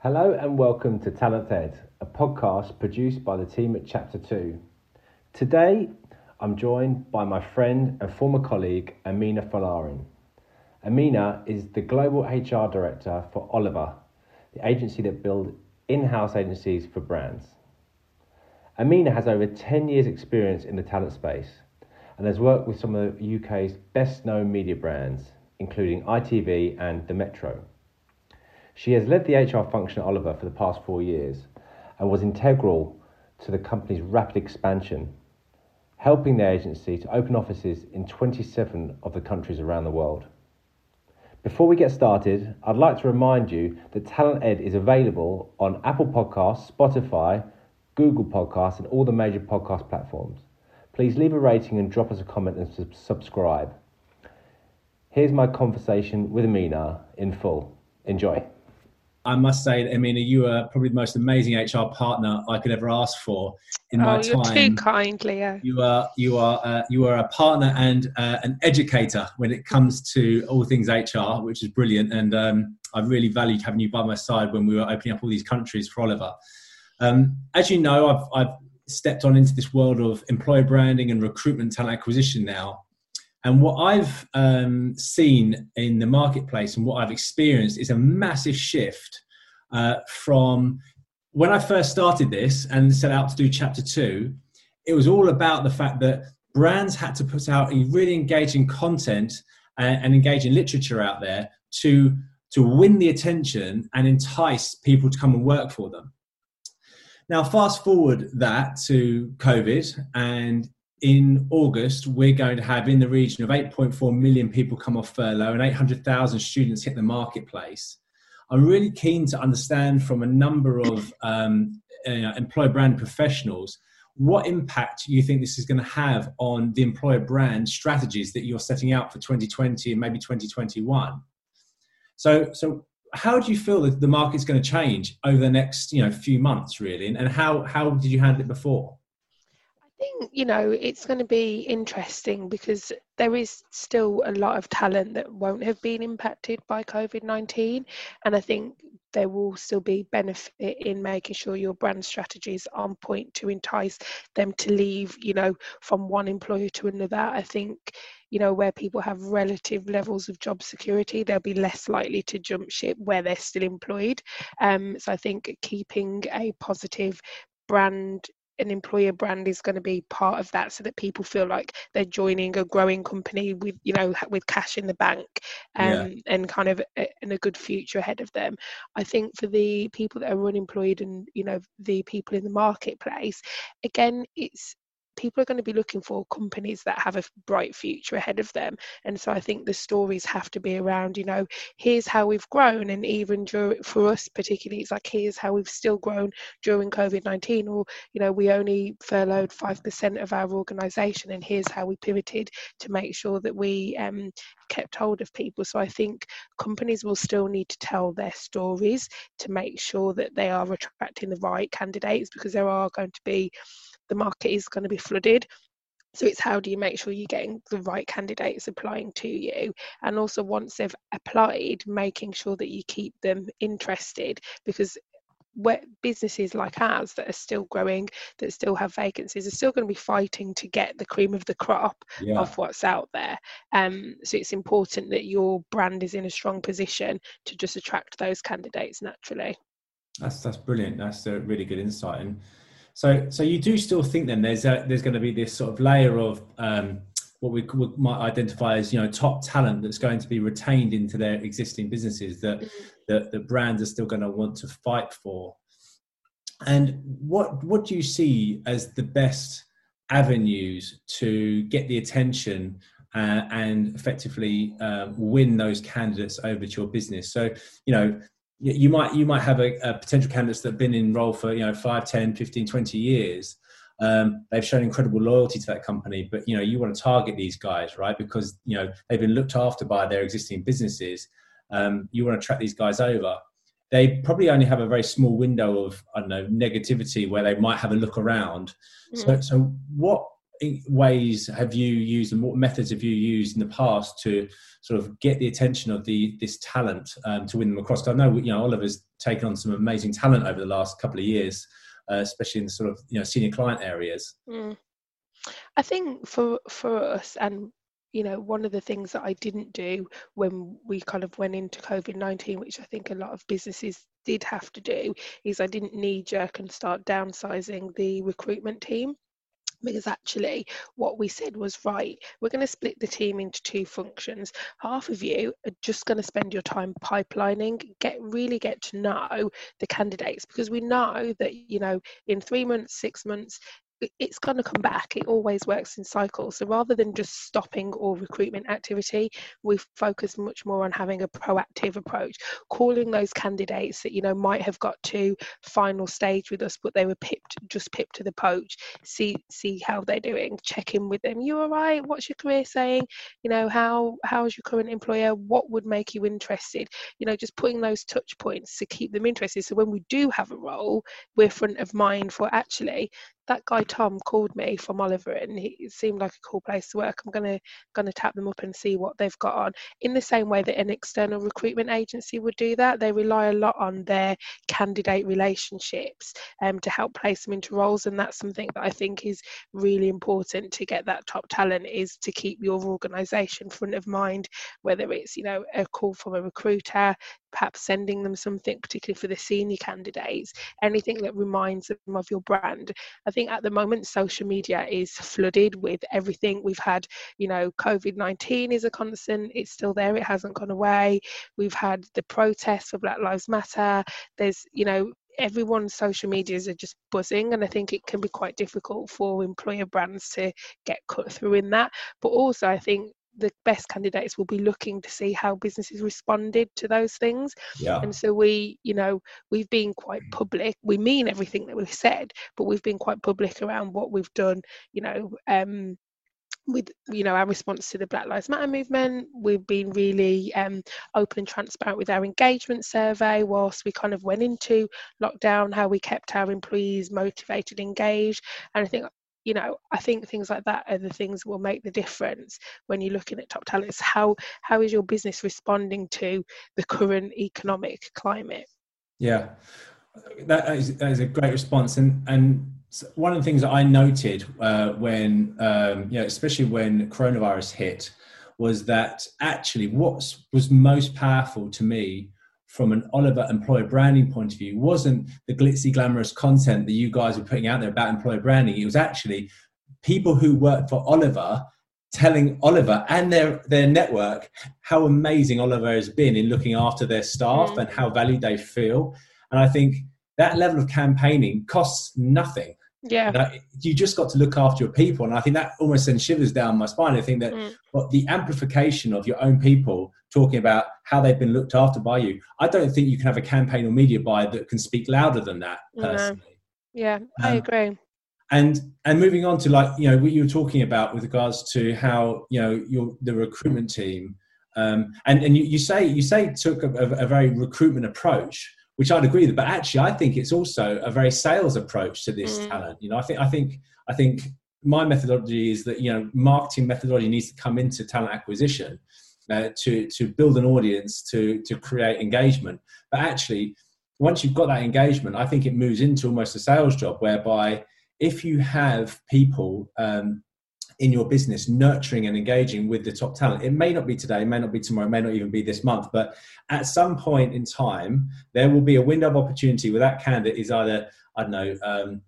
Hello and welcome to Talent Ed, a podcast produced by the team at Chapter 2. Today, I'm joined by my friend and former colleague Amina Falarin. Amina is the Global HR Director for Oliver, the agency that builds in house agencies for brands. Amina has over 10 years' experience in the talent space and has worked with some of the UK's best known media brands, including ITV and The Metro. She has led the HR function at Oliver for the past four years and was integral to the company's rapid expansion, helping the agency to open offices in 27 of the countries around the world. Before we get started, I'd like to remind you that Talent Ed is available on Apple Podcasts, Spotify, Google Podcasts, and all the major podcast platforms. Please leave a rating and drop us a comment and subscribe. Here's my conversation with Amina in full. Enjoy. I must say, Amina, you are probably the most amazing HR partner I could ever ask for in oh, my you're time. too kind, Leo. You are you are uh, you are a partner and uh, an educator when it comes to all things HR, which is brilliant. And um, I really valued having you by my side when we were opening up all these countries for Oliver. Um, as you know, I've, I've stepped on into this world of employer branding and recruitment talent acquisition now. And what I've um, seen in the marketplace and what I've experienced is a massive shift uh, from when I first started this and set out to do chapter two. It was all about the fact that brands had to put out really engaging content and, and engaging literature out there to to win the attention and entice people to come and work for them. Now, fast forward that to COVID, and in August, we're going to have in the region of 8.4 million people come off furlough and 800,000 students hit the marketplace. I'm really keen to understand from a number of um, uh, employer brand professionals what impact you think this is going to have on the employer brand strategies that you're setting out for 2020 and maybe 2021. So, so how do you feel that the market's going to change over the next you know few months really and, and how how did you handle it before think you know it's going to be interesting because there is still a lot of talent that won't have been impacted by COVID 19. And I think there will still be benefit in making sure your brand strategies on point to entice them to leave, you know, from one employer to another. I think, you know, where people have relative levels of job security, they'll be less likely to jump ship where they're still employed. Um, so I think keeping a positive brand an employer brand is going to be part of that so that people feel like they're joining a growing company with you know with cash in the bank um, yeah. and kind of a, and a good future ahead of them i think for the people that are unemployed and you know the people in the marketplace again it's people are going to be looking for companies that have a bright future ahead of them. And so i think the stories have to be around you know here's how we've grown and even during, for us particularly it's like here's how we've still grown during covid-19 or you know we only furloughed 5% of our organization and here's how we pivoted to make sure that we um, kept hold of people. So i think companies will still need to tell their stories to make sure that they are attracting the right candidates because there are going to be the market is going to be flooded. So it's how do you make sure you're getting the right candidates applying to you? And also once they've applied making sure that you keep them interested because where businesses like ours that are still growing that still have vacancies are still going to be fighting to get the cream of the crop yeah. of what's out there. Um, so it's important that your brand is in a strong position to just attract those candidates naturally. That's that's brilliant. That's a really good insight. And so, so you do still think then there's a, there's going to be this sort of layer of um, what we might identify as you know top talent that's going to be retained into their existing businesses that mm-hmm. that the brands are still going to want to fight for. And what what do you see as the best avenues to get the attention uh, and effectively uh, win those candidates over to your business? So you know you might you might have a, a, potential candidates that have been in role for you know 5 10 15 20 years. Um, they've shown incredible loyalty to that company but you know you want to target these guys right? Because you know they've been looked after by their existing businesses. Um, you want to track these guys over. They probably only have a very small window of i don't know negativity where they might have a look around. Mm. so so what ways have you used and what methods have you used in the past to sort of get the attention of the this talent um, to win them across? I know you know Oliver's taken on some amazing talent over the last couple of years, uh, especially in the sort of you know senior client areas. Mm. I think for for us and you know one of the things that I didn't do when we kind of went into COVID nineteen, which I think a lot of businesses did have to do, is I didn't knee jerk and start downsizing the recruitment team because actually what we said was right. We're going to split the team into two functions. Half of you are just going to spend your time pipelining get really get to know the candidates because we know that you know in 3 months 6 months it's going to come back. It always works in cycles. So rather than just stopping all recruitment activity, we focus much more on having a proactive approach, calling those candidates that you know might have got to final stage with us, but they were pipped, just pipped to the poach. See, see how they're doing. Check in with them. You all right? What's your career saying? You know how how's your current employer? What would make you interested? You know, just putting those touch points to keep them interested. So when we do have a role, we're front of mind for actually that guy Tom called me from Oliver and he, seemed like a cool place to work. I'm gonna gonna tap them up and see what they've got on. In the same way that an external recruitment agency would do that, they rely a lot on their candidate relationships um, to help place them into roles, and that's something that I think is really important to get that top talent is to keep your organisation front of mind, whether it's you know a call from a recruiter, perhaps sending them something, particularly for the senior candidates, anything that reminds them of your brand. I think at the moment, social media is flooded with everything. We've had, you know, COVID 19 is a constant, it's still there, it hasn't gone away. We've had the protests for Black Lives Matter. There's, you know, everyone's social medias are just buzzing and i think it can be quite difficult for employer brands to get cut through in that but also i think the best candidates will be looking to see how businesses responded to those things. Yeah. And so we, you know, we've been quite public. We mean everything that we've said, but we've been quite public around what we've done, you know, um, with you know our response to the black lives matter movement we've been really um, open and transparent with our engagement survey whilst we kind of went into lockdown how we kept our employees motivated engaged and i think you know i think things like that are the things that will make the difference when you're looking at top talents how how is your business responding to the current economic climate? Yeah. That is, that is a great response. And and one of the things that i noted uh, when um, you know especially when coronavirus hit was that actually what was most powerful to me from an Oliver employer branding point of view wasn't the glitzy, glamorous content that you guys were putting out there about employer branding. It was actually people who worked for Oliver telling Oliver and their, their network how amazing Oliver has been in looking after their staff mm. and how valued they feel. And I think that level of campaigning costs nothing. Yeah. That you just got to look after your people. And I think that almost sends shivers down my spine. I think that mm. the amplification of your own people talking about how they've been looked after by you, I don't think you can have a campaign or media buy that can speak louder than that personally. No. Yeah, I um, agree. And and moving on to like, you know, what you were talking about with regards to how, you know, your the recruitment team um, and, and you, you say you say took a, a, a very recruitment approach which I'd agree with. But actually, I think it's also a very sales approach to this mm. talent. You know, I think I think I think my methodology is that you know marketing methodology needs to come into talent acquisition uh, to to build an audience to to create engagement. But actually, once you've got that engagement, I think it moves into almost a sales job whereby if you have people um, in your business nurturing and engaging with the top talent it may not be today may not be tomorrow may not even be this month but at some point in time there will be a window of opportunity where that candidate is either i don't know um,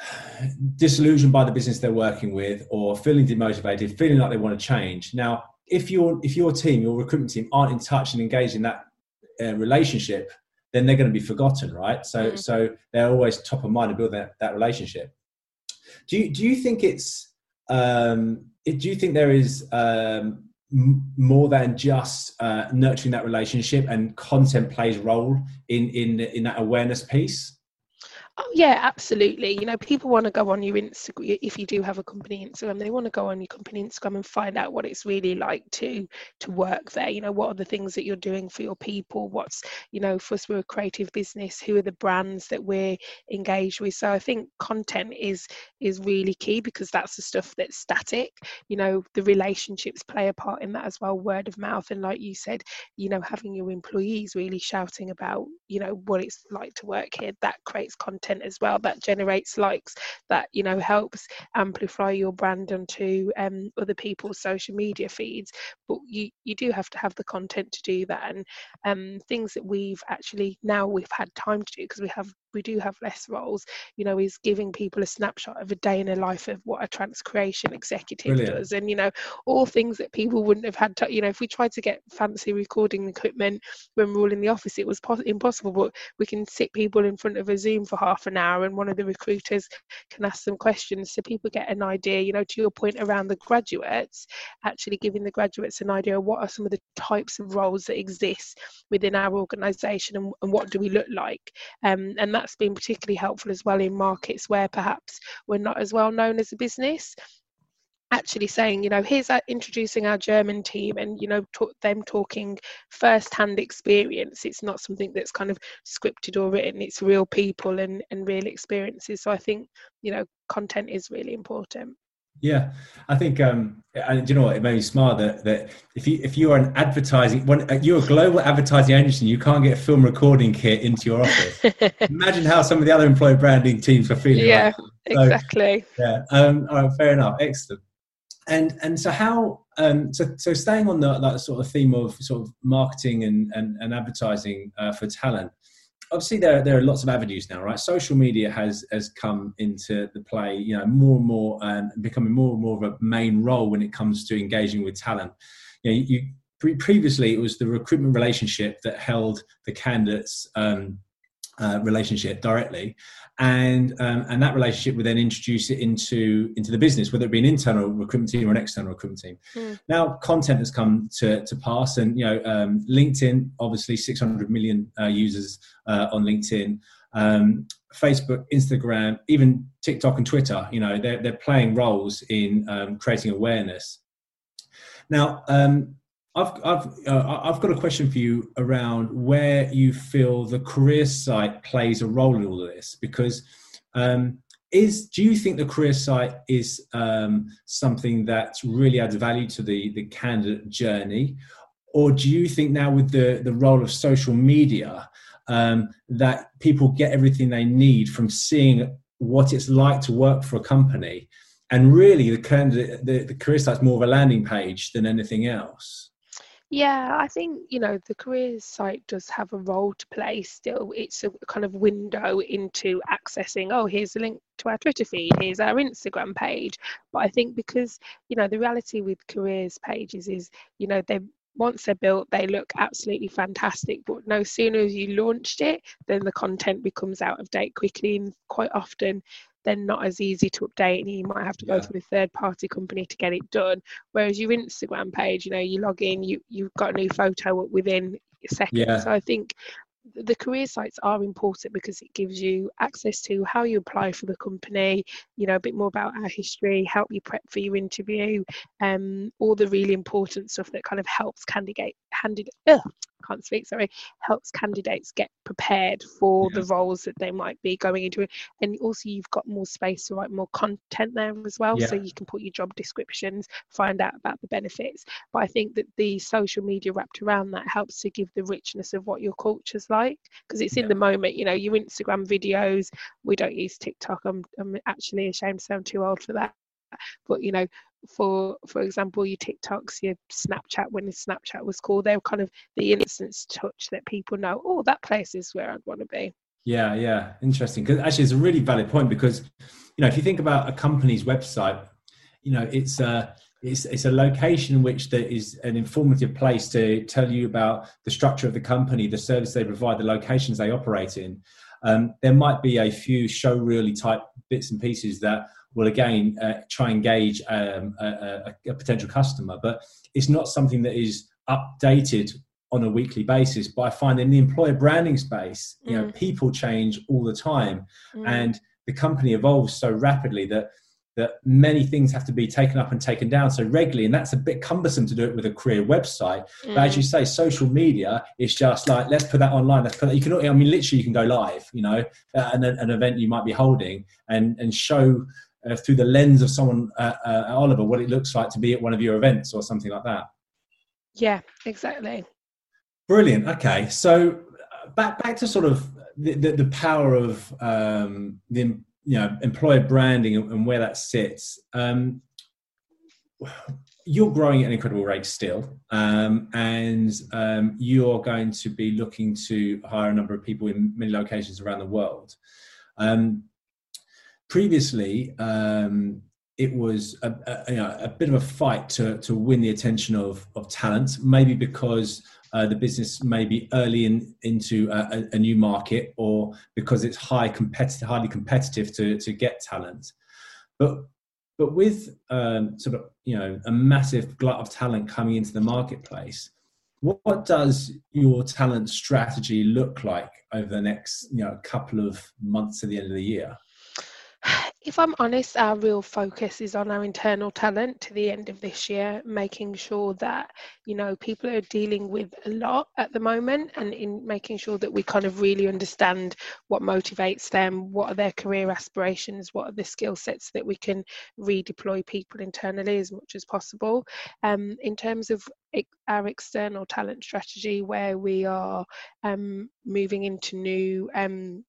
disillusioned by the business they're working with or feeling demotivated feeling like they want to change now if your if your team your recruitment team aren't in touch and engaged in that uh, relationship then they're going to be forgotten right so mm. so they're always top of mind to build that, that relationship do you do you think it's um, do you think there is um, m- more than just uh, nurturing that relationship and content plays a role in in in that awareness piece? Oh yeah, absolutely. You know, people want to go on your Instagram if you do have a company Instagram. They want to go on your company Instagram and find out what it's really like to to work there. You know, what are the things that you're doing for your people? What's you know, for us we're a creative business. Who are the brands that we're engaged with? So I think content is is really key because that's the stuff that's static. You know, the relationships play a part in that as well. Word of mouth and like you said, you know, having your employees really shouting about you know what it's like to work here. That creates content as well that generates likes that you know helps amplify your brand onto um, other people's social media feeds. But you you do have to have the content to do that. And um, things that we've actually now we've had time to do because we have we do have less roles, you know, is giving people a snapshot of a day in a life of what a transcreation executive Brilliant. does. And, you know, all things that people wouldn't have had to, you know, if we tried to get fancy recording equipment when we were all in the office, it was pos- impossible. But we can sit people in front of a Zoom for half an hour and one of the recruiters can ask them questions so people get an idea, you know, to your point around the graduates, actually giving the graduates an idea of what are some of the types of roles that exist within our organisation and, and what do we look like. Um, and that that's been particularly helpful as well in markets where perhaps we're not as well known as a business actually saying, you know, here's our, introducing our German team and, you know, talk, them talking first-hand experience. It's not something that's kind of scripted or written. It's real people and, and real experiences. So I think, you know, content is really important. Yeah, I think, um, and you know what? It made me smile that that if you if you are an advertising, when uh, you're a global advertising agency, you can't get a film recording kit into your office. Imagine how some of the other employer branding teams are feeling. Yeah, so, exactly. Yeah. Um, all right. Fair enough. Excellent. And and so how um, so so staying on the that sort of theme of sort of marketing and and, and advertising uh, for talent obviously there, there are lots of avenues now, right? Social media has has come into the play, you know, more and more and becoming more and more of a main role when it comes to engaging with talent. You know, you previously it was the recruitment relationship that held the candidates um, uh, relationship directly, and um, and that relationship would then introduce it into into the business, whether it be an internal recruitment team or an external recruitment team. Mm. Now, content has come to to pass, and you know, um, LinkedIn obviously 600 million uh, users uh, on LinkedIn. Um, Facebook, Instagram, even TikTok and Twitter, you know, they're, they're playing roles in um, creating awareness. Now, um, I've I've uh, I've got a question for you around where you feel the career site plays a role in all of this because um, is do you think the career site is um, something that really adds value to the the candidate journey, or do you think now with the the role of social media um, that people get everything they need from seeing what it's like to work for a company, and really the candidate the, the career site's more of a landing page than anything else? Yeah, I think, you know, the careers site does have a role to play still. It's a kind of window into accessing, oh, here's a link to our Twitter feed, here's our Instagram page. But I think because, you know, the reality with careers pages is, you know, they once they're built, they look absolutely fantastic. But no sooner as you launched it, then the content becomes out of date quickly. And quite often, they're not as easy to update and you might have to go yeah. through a third party company to get it done whereas your instagram page you know you log in you you've got a new photo within seconds yeah. so i think the career sites are important because it gives you access to how you apply for the company you know a bit more about our history help you prep for your interview um all the really important stuff that kind of helps candidate handed ugh, can't speak sorry helps candidates get prepared for yeah. the roles that they might be going into and also you've got more space to write more content there as well yeah. so you can put your job descriptions find out about the benefits but i think that the social media wrapped around that helps to give the richness of what your culture's like because it's in the moment you know your instagram videos we don't use tiktok i'm, I'm actually ashamed to say i'm too old for that but you know for for example your tiktoks your snapchat when snapchat was called they're kind of the instance touch that people know oh that place is where i'd want to be. Yeah yeah interesting because actually it's a really valid point because you know if you think about a company's website you know it's a it's, it's a location which there is an informative place to tell you about the structure of the company the service they provide the locations they operate in. Um, there might be a few show really type bits and pieces that will again uh, try and engage um, a, a, a, potential customer, but it's not something that is updated on a weekly basis But I find in the employer branding space you know Mm. people change all the time Mm. and the company evolves so rapidly that that many things have to be taken up and taken down so regularly and that's a bit cumbersome to do it with a career website but as Mm. you say social media is just like let's put that online let's put that, you can i mean literally you can go live you know uh, an, an event you might be holding and and show uh, through the lens of someone uh, uh, oliver what it looks like to be at one of your events or something like that yeah, exactly. Brilliant. Okay, so uh, back back to sort of the, the, the power of um, the you know employer branding and, and where that sits. Um, you're growing at an incredible rate still, um, and um, you're going to be looking to hire a number of people in many locations around the world. Um, previously, um, it was a, a, you know, a bit of a fight to, to win the attention of, of talent, maybe because uh, the business may be early in, into a, a, new market or because it's high competitive, highly competitive to, to get talent. But, but with um, sort of you know a massive glut of talent coming into the marketplace, what, what does your talent strategy look like over the next you know couple of months to the end of the year? If I'm honest, our real focus is on our internal talent to the end of this year, making sure that, you know, people are dealing with a lot at the moment and in making sure that we kind of really understand what motivates them, what are their career aspirations, what are the skill sets that we can redeploy people internally as much as possible. Um, in terms of our external talent strategy, where we are um, moving into new um,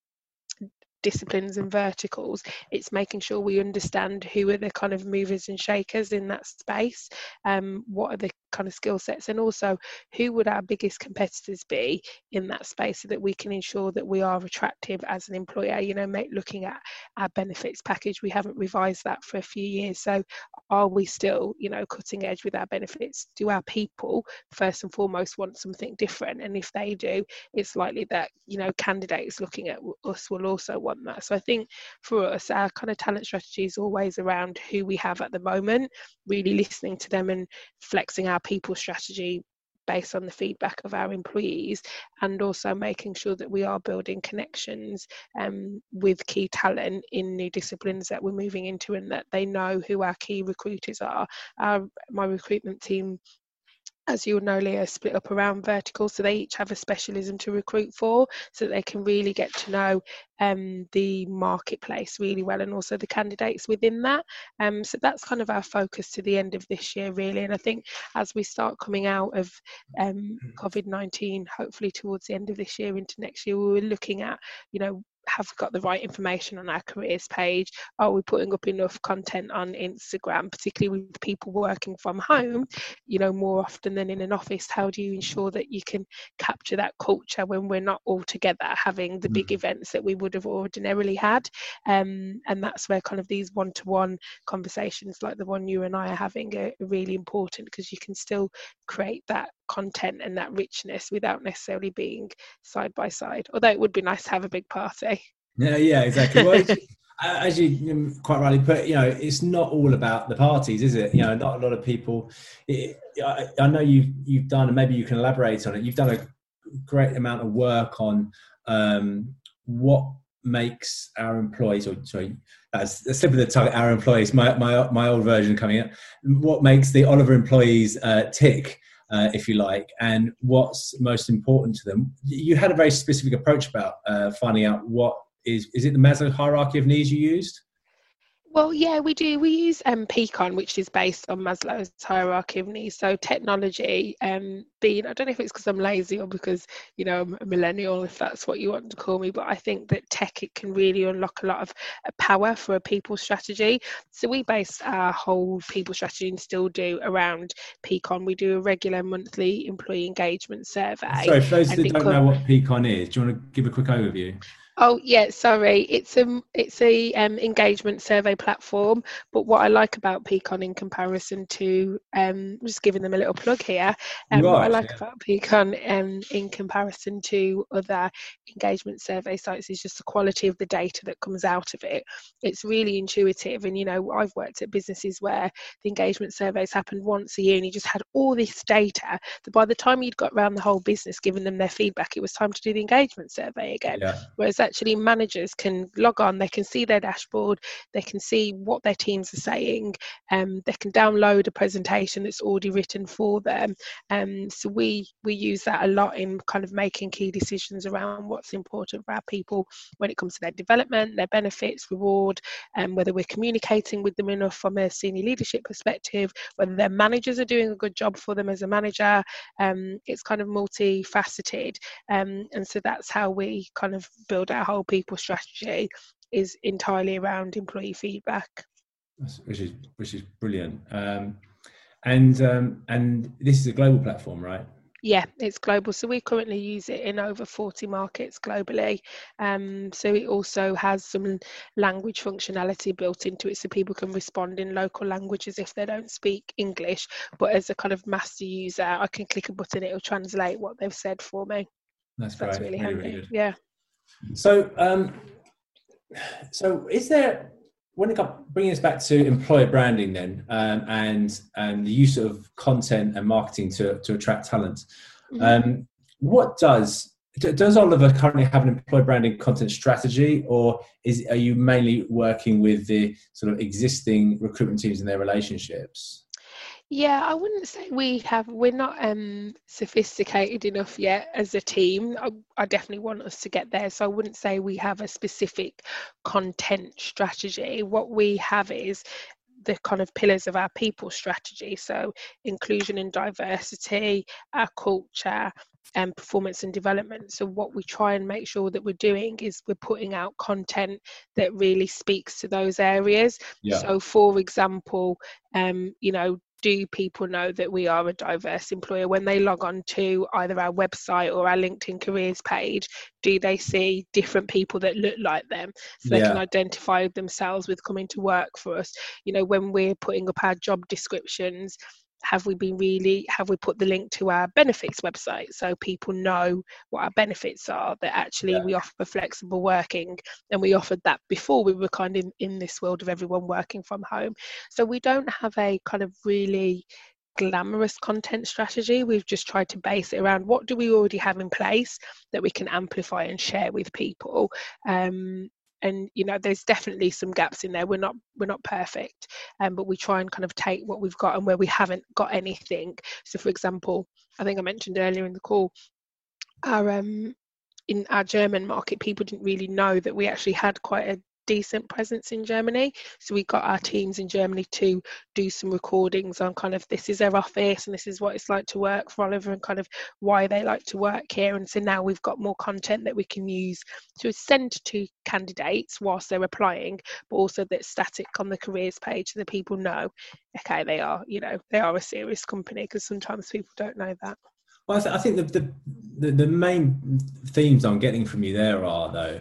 disciplines and verticals it's making sure we understand who are the kind of movers and shakers in that space um, what are the kind of skill sets and also who would our biggest competitors be in that space so that we can ensure that we are attractive as an employer you know make, looking at our benefits package. We haven't revised that for a few years so are we still you know cutting edge with our benefits? Do our people first and foremost want something different? And if they do it's likely that you know candidates looking at us will also want that. So i think for us our kind of talent strategy is always around who we have at the moment really listening to them and flexing our people strategy based on the feedback of our employees and also making sure that we are building connections um, with key talent in new disciplines that we're moving into and that they know who our key recruiters are. Our, my recruitment team as you'll know, Leah, split up around verticals, so they each have a specialism to recruit for, so they can really get to know um, the marketplace really well, and also the candidates within that. Um, so that's kind of our focus to the end of this year, really. And I think as we start coming out of um, COVID nineteen, hopefully towards the end of this year into next year, we're looking at, you know, have we got the right information on our careers page? Are we putting up enough content on Instagram, particularly with people working from home, you know, more often than in an office? How do you ensure that you can capture that culture when we're not all together having the big events that we would have ordinarily had? Um, and that's where kind of these one to one conversations like the one you and I are having are really important because you can still create that content and that richness without necessarily being side by side. Although it would be nice to have a big party. Yeah, yeah, exactly. Well, as you quite rightly put, you know, it's not all about the parties, is it? You know, not a lot of people. It, I, I, know you've you've done, and maybe you can elaborate on it. You've done a great amount of work on um, what makes our employees, or sorry, that's a slip of the tongue. Our employees, my my my old version coming up. What makes the Oliver employees uh, tick? Uh, if you like, and what's most important to them. You had a very specific approach about uh, finding out what is is it the Maslow hierarchy of needs you used? Well, yeah, we do. We use um, Peakon, which is based on Maslow's hierarchy of needs. So technology, um, being I don't know if it's because I'm lazy or because you know I'm a millennial, if that's what you want to call me. But I think that tech it can really unlock a lot of uh, power for a people strategy. So we base our whole people strategy and still do around Peakon. We do a regular monthly employee engagement survey. Sorry, for those that don't know what Peakon is, do you want to give a quick overview? Oh yeah, sorry. It's a it's a um, engagement survey platform. But what I like about Peakon in comparison to um, just giving them a little plug here. Um, You what I like yeah. about Peakon um, in comparison to other engagement survey sites is just the quality of the data that comes out of it. It's really intuitive, and you know I've worked at businesses where the engagement surveys happened once a year, and you just had all this data that by the time you'd got around the whole business, giving them their feedback, it was time to do the engagement survey again Yeah. whereas actually managers can log on they can see their dashboard they can see what their teams are saying um, they can download a presentation that's already written for them. Um, so we we use that a lot in kind of making key decisions around what's important for our people when it comes to their development their benefits reward and whether we're communicating with them enough from a senior leadership perspective whether their managers are doing a good job for them as a manager. Um, it's kind of multifaceted. Um, and so that's how we kind of build our whole people strategy is entirely around employee feedback. Which is which is brilliant. Um, and um, and this is a global platform, right? yeah it's global. So we currently use it in over 40 markets globally. Um, so it also has some language functionality built into it so people can respond in local languages if they don't speak english. But as a kind of master user i can click a button it'll translate what they've said for me. That's really, really, handy. really good. yeah So, um, so is there when it comes bringing us back to employer branding then, um, and and the use of content and marketing to to attract talent? Mhm. Um, what does does Oliver currently have an employer branding content strategy, or is are you mainly working with the sort of existing recruitment teams and their relationships? Yeah, I wouldn't say we have. We're not um, sophisticated enough yet as a team. I, I definitely want us to get there. So I wouldn't say we have a specific content strategy. What we have is the kind of pillars of our people strategy. So inclusion and diversity, our culture, and performance and development. So what we try and make sure that we're doing is we're putting out content that really speaks to those areas. Yeah. So, for example, um, you know, do people know that we are a diverse employer when they log on to either our website or our LinkedIn careers page? Do they see different people that look like them so they can identify themselves with coming to work for us? You know, when we're putting up our job descriptions, have we been really have we put the link to our benefits website so people know what our benefits are that actually Yeah. we offer flexible working? And we offered that before we were kind of in, in this world of everyone working from home. So we don't have a kind of really glamorous content strategy. We've just tried to base it around what do we already have in place that we can amplify and share with people? Um, and you know there's definitely some gaps in there. We're not we're not perfect um, but we try and kind of take what we've got and where we haven't got anything. So for example i think i mentioned earlier in the call our um in our german market people didn't really know that we actually had quite a decent presence in Germany. So we got our teams in Germany to do some recordings on kind of this is their office and this is what it's like to work for Oliver and kind of why they like to work here. And so now we've got more content that we can use to send to candidates whilst they're applying, but also that's static on the careers page so that people know, okay, they are, you know, they are a serious company because sometimes people don't know that. Well, I, th- I think the, the the the main themes I'm getting from you there are though,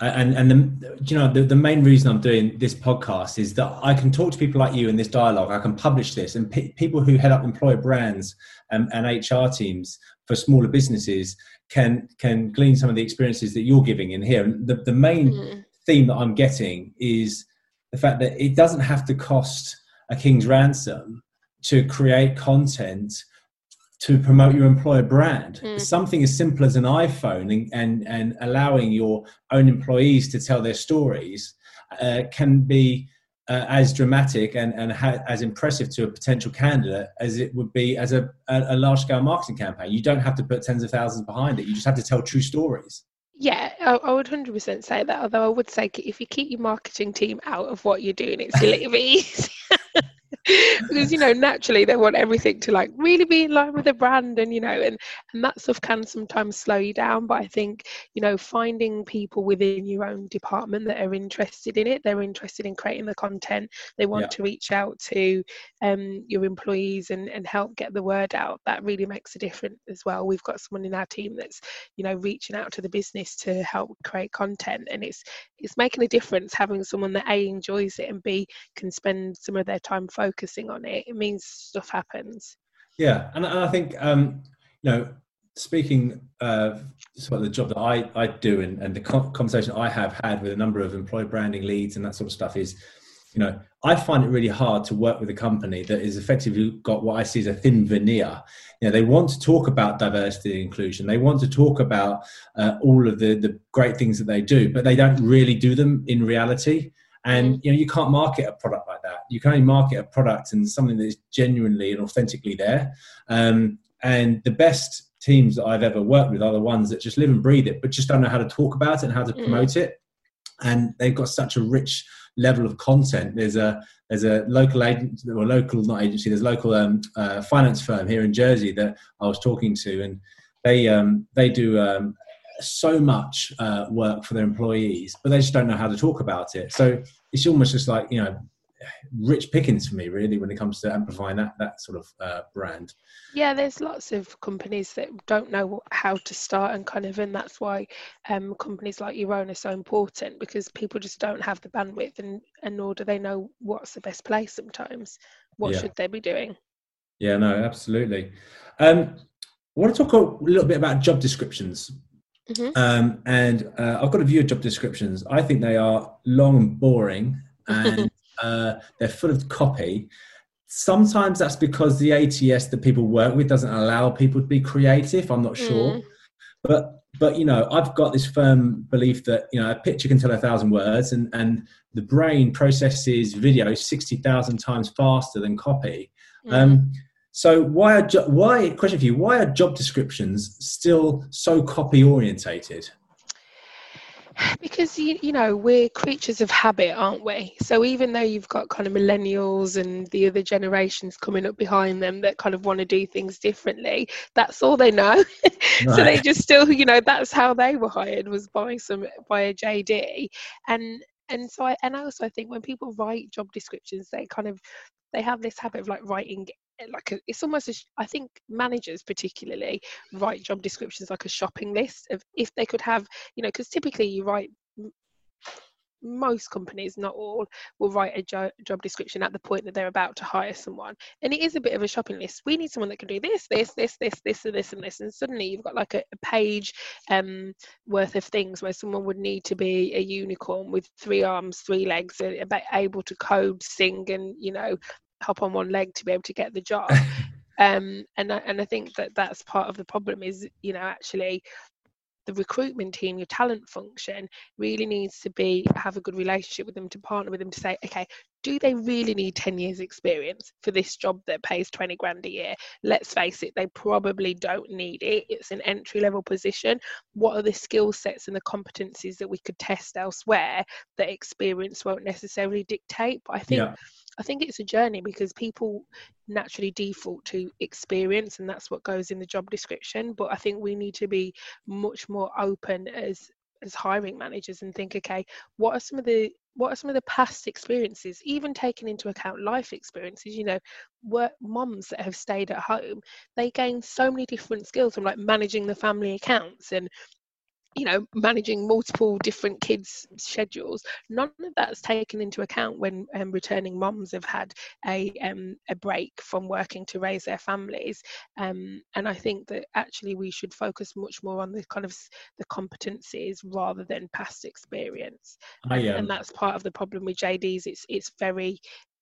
and and the you know the, the main reason I'm doing this podcast is that I can talk to people like you in this dialogue. I can publish this, and pe- people who head up employer brands and, and HR teams for smaller businesses can can glean some of the experiences that you're giving in here. And the the main Mm. theme that I'm getting is the fact that it doesn't have to cost a king's ransom to create content to promote your employer brand. Mm. Something as simple as an iPhone and, and, and allowing your own employees to tell their stories uh, can be uh, as dramatic and, and ha- as impressive to a potential candidate as it would be as a, a, a large scale marketing campaign. You don't have to put tens of thousands behind it. You just have to tell true stories. Yeah, I, I would 100% say that. Although I would say if you keep your marketing team out of what you're doing, it's a little bit easier. Because you know naturally they want everything to like really be in line with the brand and you know and and that stuff can sometimes slow you down but i think you know finding people within your own department that are interested in it they're interested in creating the content they want yeah. to reach out to um, your employees and and help get the word out that really makes a difference as well we've got someone in our team that's you know reaching out to the business to help create content and it's it's making a difference having someone that a enjoys it and b can spend some of their time focusing on it it means stuff happens. Yeah and, and i think um you know speaking of sort of the job that i i do and, and the conversation i have had with a number of employee branding leads and that sort of stuff is you know i find it really hard to work with a company that is effectively got what i see as a thin veneer. You know they want to talk about diversity and inclusion. They want to talk about uh, all of the the great things that they do but they don't really do them in reality. And mm. you know you can't market a product like that you can only market a product and something that is genuinely and authentically there um, and the best teams that i've ever worked with are the ones that just live and breathe it but just don't know how to talk about it and how to mm. promote it and they've got such a rich level of content. There's a there's a local agent or local not agency. There's a local um, uh, finance firm here in Jersey that I was talking to, and they um, they do um, so much uh, work for their employees, but they just don't know how to talk about it. So it's almost just like you know rich pickings for me really when it comes to amplifying that that sort of uh, brand. Yeah there's lots of companies that don't know how to start and kind of and that's why um, companies like your own are so important because people just don't have the bandwidth and and nor do they know what's the best place sometimes. What yeah. should they be doing? Yeah no absolutely. Um, i want to talk a little bit about job descriptions. Mm-hmm. um, and uh, i've got a view of job descriptions. I think they are long and boring and uh, they're full of copy. Sometimes that's because the ATS that people work with doesn't allow people to be creative. I'm not sure, mm. but but you know I've got this firm belief that you know a picture can tell a thousand words, and and the brain processes video sixty thousand times faster than copy. Mm. Um, so why are jo- why question for you? Why are job descriptions still so copy orientated? Because you, you know we're creatures of habit aren't we? So even though you've got kind of millennials and the other generations coming up behind them that kind of want to do things differently that's all they know. Right. so they just still you know that's how they were hired was by some by a jd and and so I and I also think when people write job descriptions they kind of they have this habit of like writing like a, it's almost a, I think managers particularly write job descriptions like a shopping list of if they could have you know because typically you write most companies not all will write a jo- job description at the point that they're about to hire someone. And it is a bit of a shopping list. We need someone that can do this this this this this and this and this. And suddenly you've got like a, a page um, worth of things where someone would need to be a unicorn with three arms three legs uh, able to code sing and you know hop on one leg to be able to get the job. Um, and I, and I think that that's part of the problem is you know actually the recruitment team your talent function really needs to be have a good relationship with them to partner with them to say okay do they really need 10 years experience for this job that pays 20 grand a year? Let's face it they probably don't need it. It's an entry level position. What are the skill sets and the competencies that we could test elsewhere that experience won't necessarily dictate? But i think yeah. I think it's a journey because people naturally default to experience and that's what goes in the job description. But I think we need to be much more open as as hiring managers and think, okay, what are some of the what are some of the past experiences, even taking into account life experiences, you know, work moms that have stayed at home, they gain so many different skills from like managing the family accounts and you know managing multiple different kids schedules none of that's taken into account when um, returning moms have had a um, a break from working to raise their families. Um, and i think that actually we should focus much more on the kind of the competencies rather than past experience. I, um, and that's part of the problem with jd's it's it's very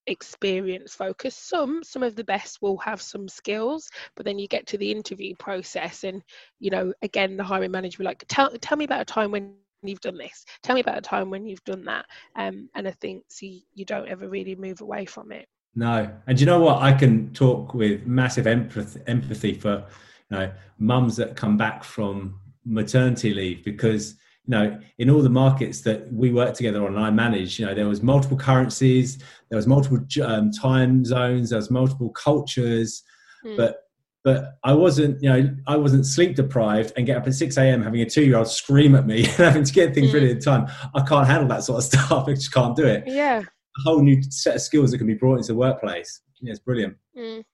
experience focused some some of the best will have some skills but then you get to the interview process and you know again the hiring manager will like tell tell me about a time when you've done this. Tell me about a time when you've done that. Um, and i think see you don't ever really move away from it. No. And you know what? I can talk with massive empathy empathy for you know mums that come back from maternity leave because you know, in all the markets that we worked together on and I managed, you know, there was multiple currencies, there was multiple um, time zones, there was multiple cultures, mm. but but I wasn't, you know, I wasn't sleep deprived and get up at 6 a.m. having a two year old scream at me and having to get things mm. ready the time. I can't handle that sort of stuff. I just can't do it. Yeah. A whole new set of skills that can be brought into the workplace. Yeah, it's brilliant. Mm.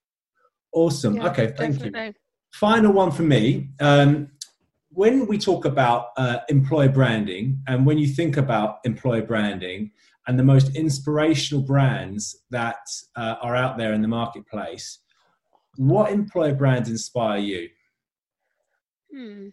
Awesome. Yeah, okay, thank definitely. you. Final one for me. Um, when we talk about uh, employer branding and when you think about employer branding and the most inspirational brands that uh, are out there in the marketplace, what employer brands inspire you? Hmm.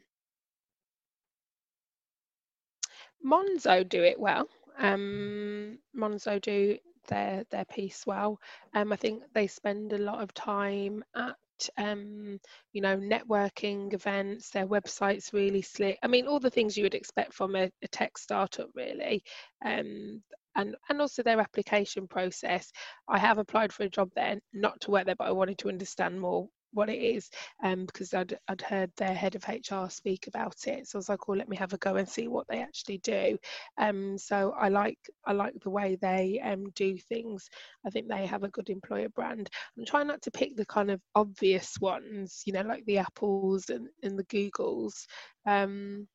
Monzo do it well. Um, Monzo do their their piece well. Um, I think they spend a lot of time at um, you know networking events. Their website's really slick. I mean, all the things you would expect from a, a tech startup, really. Um, and, and also their application process. I have applied for a job there, not to work there, but I wanted to understand more what it is um, because I'd, I'd heard their head of HR speak about it. So I was like, well, let me have a go and see what they actually do. Um, so I like I like the way they um, do things. I think they have a good employer brand. I'm trying not to pick the kind of obvious ones, you know, like the Apples and, and the Googles. Um,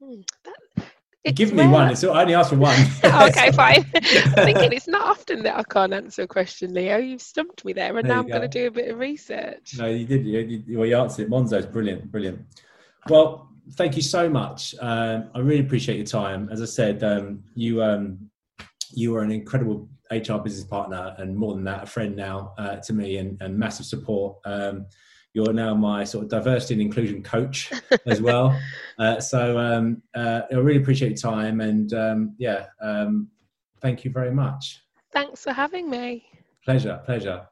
hmm, that, Give me one. It's I only asked for one. okay, fine. Thinking it's not often that I can't answer a question, Leo. You've stumped me there, and there now I'm go. going to do a bit of research. No, you did. You, you, well, you answered it. Monzo's brilliant, brilliant. Well, thank you so much. Um, I really appreciate your time. As I said, um, you um, you are an incredible HR business partner, and more than that, a friend now uh, to me, and, and massive support. Um, you're now my sort of diversity and inclusion coach as well. Uh, so um, uh, I really appreciate your time and um, yeah, um, thank you very much. Thanks for having me. Pleasure, pleasure.